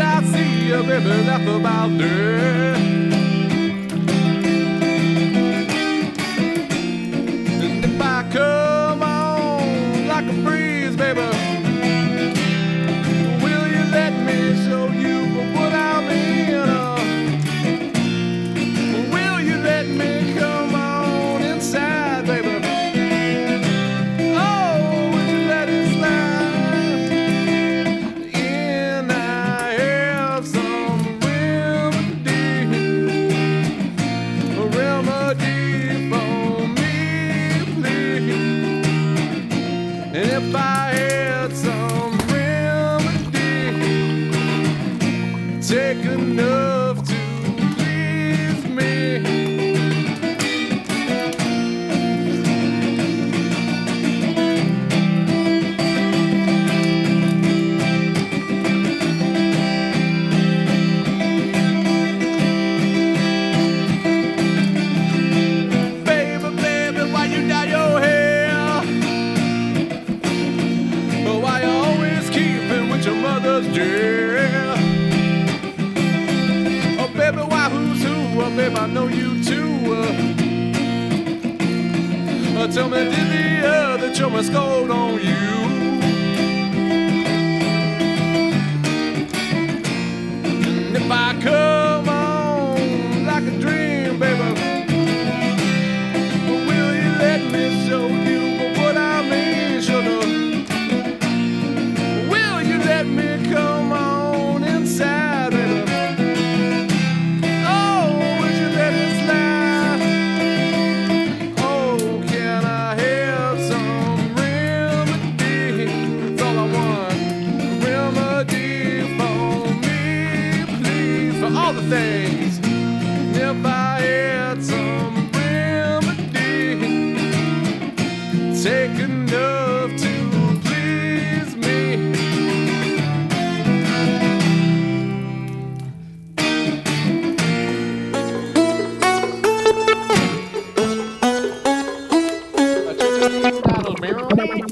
I see a ribbon up about there. good enough. Tell me, did the other chummer gold on you?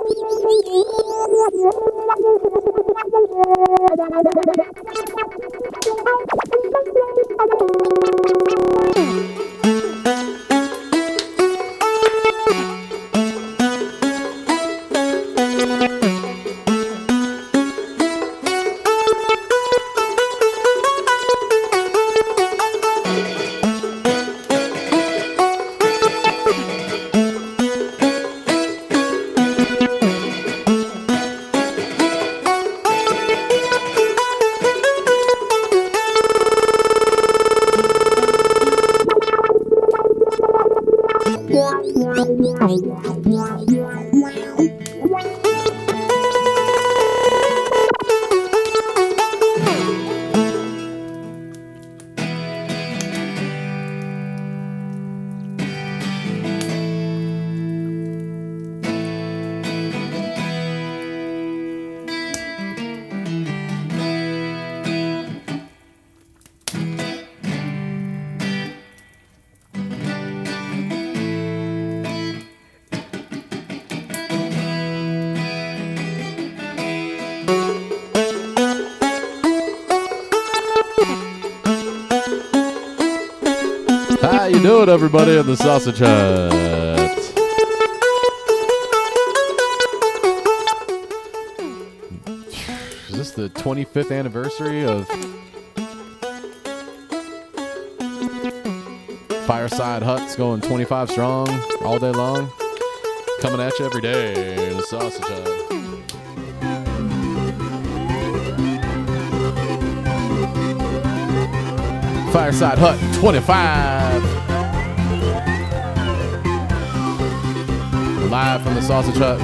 Thank you. everybody, in the Sausage Hut. Is this the 25th anniversary of Fireside Huts going 25 strong all day long? Coming at you every day in the Sausage Hut. Fireside Hut 25. Live from the Sausage Hut.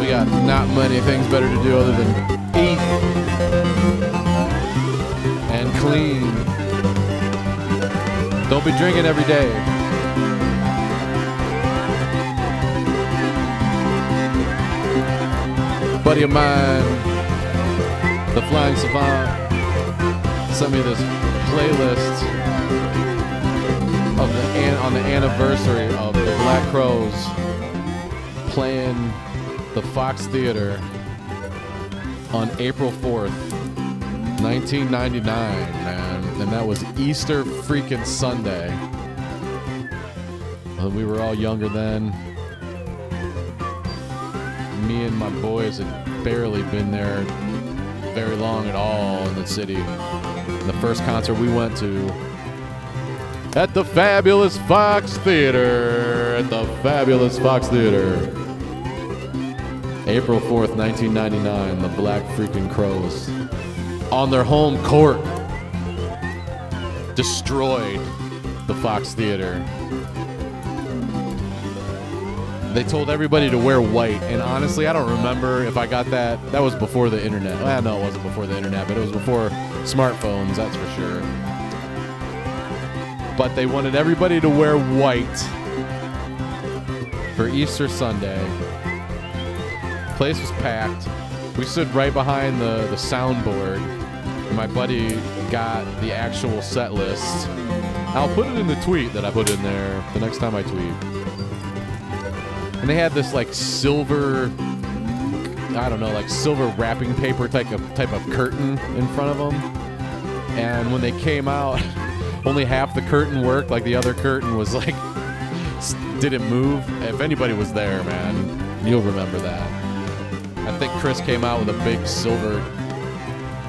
We got not many things better to do other than eat and clean. Don't be drinking every day. Buddy of mine, the Flying Savant, sent me this playlist of the an- on the anniversary of the Black Crowes playing the Fox Theater on April 4th, 1999, man. And that was Easter freaking Sunday. We were all younger then. Me and my boys had barely been there very long at all in the city. The first concert we went to at the fabulous Fox Theater. At the fabulous Fox Theater. April 4th, 1999, the Black Freaking Crowes on their home court destroyed the Fox Theater. They told everybody to wear white, and honestly, I don't remember if I got that. That was before the internet. Well, no, it wasn't before the internet, but it was before smartphones, that's for sure. But they wanted everybody to wear white for Easter Sunday. Place was packed. We stood right behind the, the soundboard. My buddy got the actual set list. I'll put it in the tweet that I put in there the next time I tweet. And they had this like silver, I don't know, like silver wrapping paper type of type of curtain in front of them. And when they came out, only half the curtain worked. Like the other curtain was like didn't move. If anybody was there, man, you'll remember that. I think Chris came out with a big silver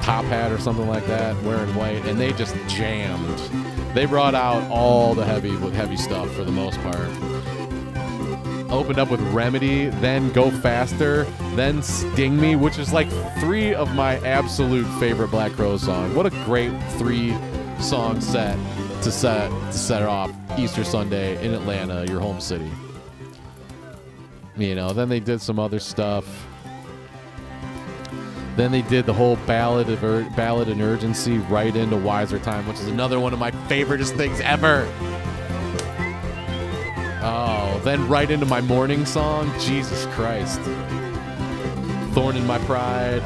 top hat or something like that, wearing white, and they just jammed. They brought out all the heavy heavy stuff for the most part. Opened up with Remedy, then Go Faster, then Sting Me, which is like three of my absolute favorite Black Crow songs. What a great three song set to set to set it off Easter Sunday in Atlanta, your home city. You know, then they did some other stuff. Then they did the whole ballad of ur- ballad and urgency right into Wiser Time, which is another one of my favoriteest things ever. Oh, then right into my morning song, Jesus Christ. Thorn in my pride.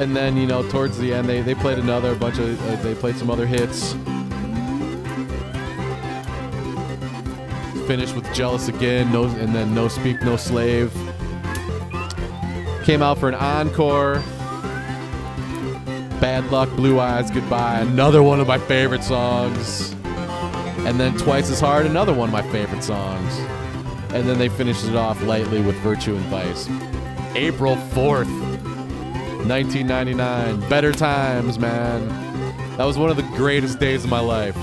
And then, you know, towards the end, they, they played another bunch of, uh, they played some other hits. Finished with Jealous Again, no, and then No Speak, No Slave. Came out for an encore. Bad Luck, Blue Eyes, Goodbye, another one of my favorite songs. And then Twice as Hard, another one of my favorite songs. And then they finished it off lightly with Virtue and Vice. April 4th, 1999. Better times, man. That was one of the greatest days of my life.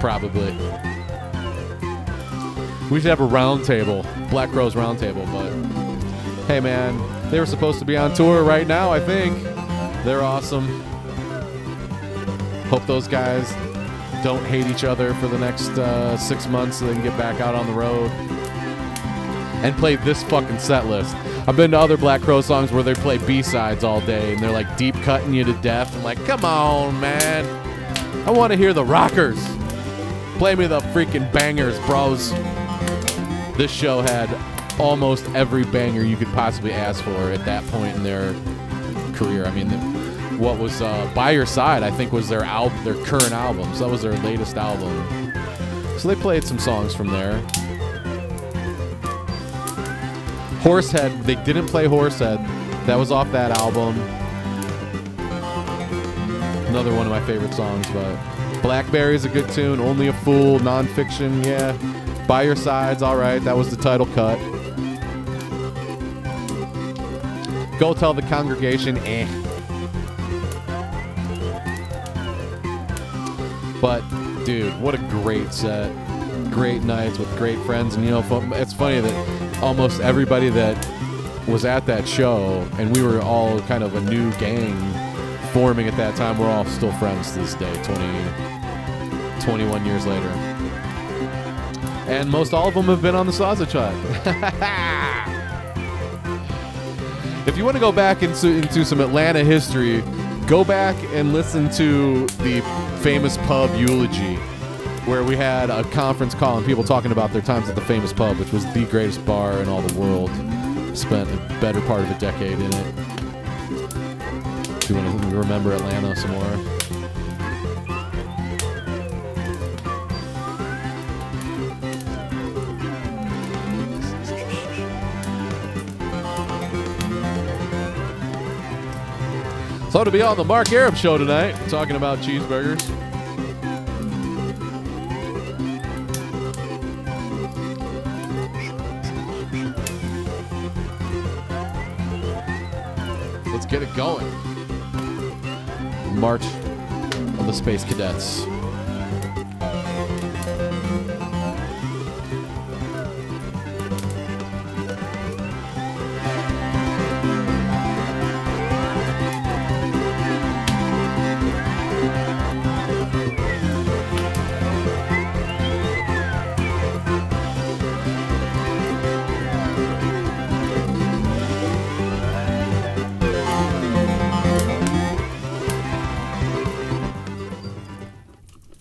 Probably. We should have a round table, Black Rose round table, but hey man, they were supposed to be on tour right now, I think. They're awesome. Hope those guys don't hate each other for the next uh, six months so they can get back out on the road and play this fucking set list. I've been to other Black Crow songs where they play B-sides all day and they're like deep cutting you to death. I'm like, come on, man. I want to hear the rockers. Play me the freaking bangers, bros. This show had almost every banger you could possibly ask for at that point in their career. I mean, the, what was uh, "By Your Side" I think was their their current album. So that was their latest album. So they played some songs from there. Horsehead, they didn't play Horsehead. That was off that album. Another one of my favorite songs, but Blackberry is a good tune. Only a Fool, nonfiction, yeah. By Your Side's all right. That was the title cut. Go tell the congregation, eh. But, dude, what a great set. Great nights with great friends. And, you know, it's funny that almost everybody that was at that show, and we were all kind of a new gang forming at that time, we're all still friends to this day, 20, 21 years later. And most all of them have been on the Sausage Hut. if you want to go back into, into some Atlanta history, go back and listen to the famous pub eulogy, where we had a conference call and people talking about their times at the famous pub, which was the greatest bar in all the world. Spent a better part of a decade in it. Do you want to remember Atlanta some more? So to be on the Mark Arab show tonight, talking about cheeseburgers. Let's get it going. March of the Space Cadets.